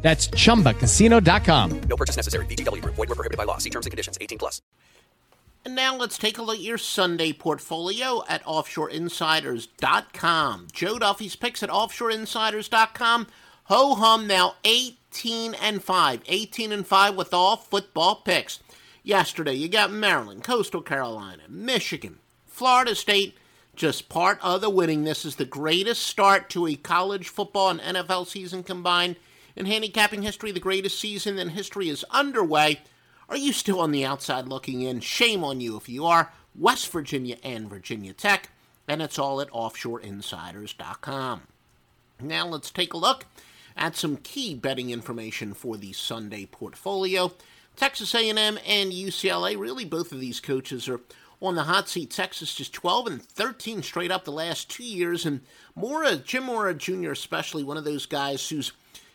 That's chumbacasino.com. No purchase necessary. VGW Group. Void were prohibited by law. See terms and conditions. 18 plus. And now let's take a look at your Sunday portfolio at offshoreinsiders.com. Joe Duffy's picks at offshoreinsiders.com. Ho hum now 18 and 5. 18 and 5 with all football picks. Yesterday you got Maryland, Coastal Carolina, Michigan, Florida State. Just part of the winning. This is the greatest start to a college football and NFL season combined in handicapping history, the greatest season in history is underway. Are you still on the outside looking in? Shame on you if you are. West Virginia and Virginia Tech, and it's all at offshoreinsiders.com. Now let's take a look at some key betting information for the Sunday portfolio. Texas A&M and UCLA, really both of these coaches are on the hot seat. Texas just 12 and 13 straight up the last two years, and Mora, Jim Mora Jr. especially, one of those guys who's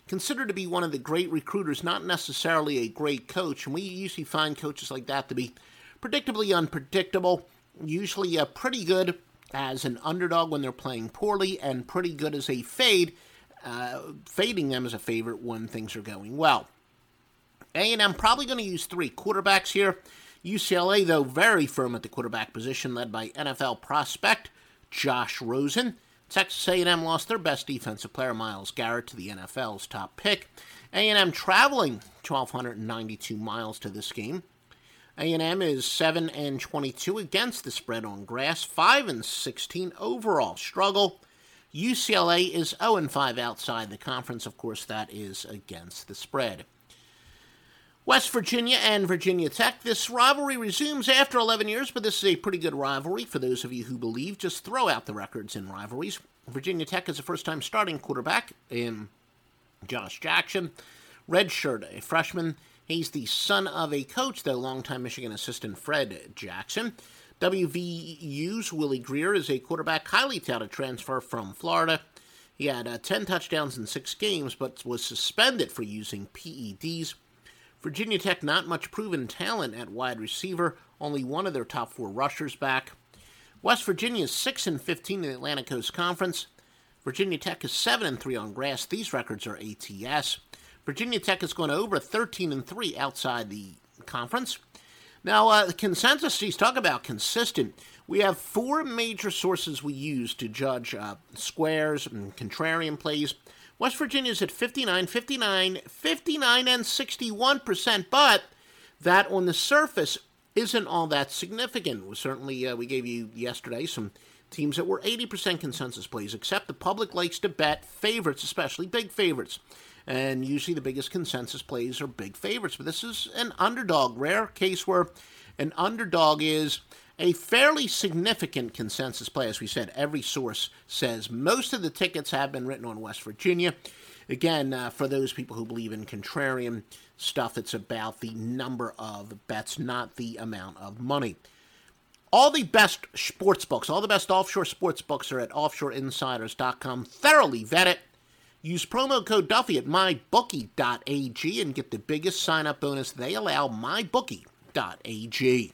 considered to be one of the great recruiters, not necessarily a great coach. And we usually find coaches like that to be predictably unpredictable, usually uh, pretty good as an underdog when they're playing poorly, and pretty good as a fade, uh, fading them as a favorite when things are going well. A&M probably going to use three quarterbacks here. UCLA, though, very firm at the quarterback position, led by NFL prospect Josh Rosen. Texas A&M lost their best defensive player, Myles Garrett, to the NFL's top pick. A&M traveling 1,292 miles to this game. A&M is 7 and 22 against the spread on grass, 5 and 16 overall struggle. UCLA is 0 and 5 outside the conference. Of course, that is against the spread. West Virginia and Virginia Tech. This rivalry resumes after 11 years, but this is a pretty good rivalry for those of you who believe. Just throw out the records in rivalries. Virginia Tech is a first time starting quarterback in Josh Jackson. Redshirt, a freshman. He's the son of a coach, though, longtime Michigan assistant Fred Jackson. WVU's Willie Grier is a quarterback, highly touted transfer from Florida. He had uh, 10 touchdowns in six games, but was suspended for using PEDs. Virginia Tech, not much proven talent at wide receiver, only one of their top four rushers back. West Virginia is 6 and 15 in the Atlantic Coast Conference. Virginia Tech is 7 and 3 on grass. These records are ATS. Virginia Tech has gone over 13 and 3 outside the conference. Now, uh, the consensus she's talking about consistent. We have four major sources we use to judge uh, squares and contrarian plays. West Virginia's at 59, 59, 59, and 61%, but that on the surface isn't all that significant. Certainly, uh, we gave you yesterday some teams that were 80% consensus plays, except the public likes to bet favorites, especially big favorites. And usually the biggest consensus plays are big favorites. But this is an underdog, rare case where an underdog is a fairly significant consensus play. As we said, every source says most of the tickets have been written on West Virginia. Again, uh, for those people who believe in contrarian stuff, it's about the number of bets, not the amount of money. All the best sports books, all the best offshore sports books are at offshoreinsiders.com. Thoroughly vet it. Use promo code Duffy at mybookie.ag and get the biggest sign up bonus they allow, mybookie.ag.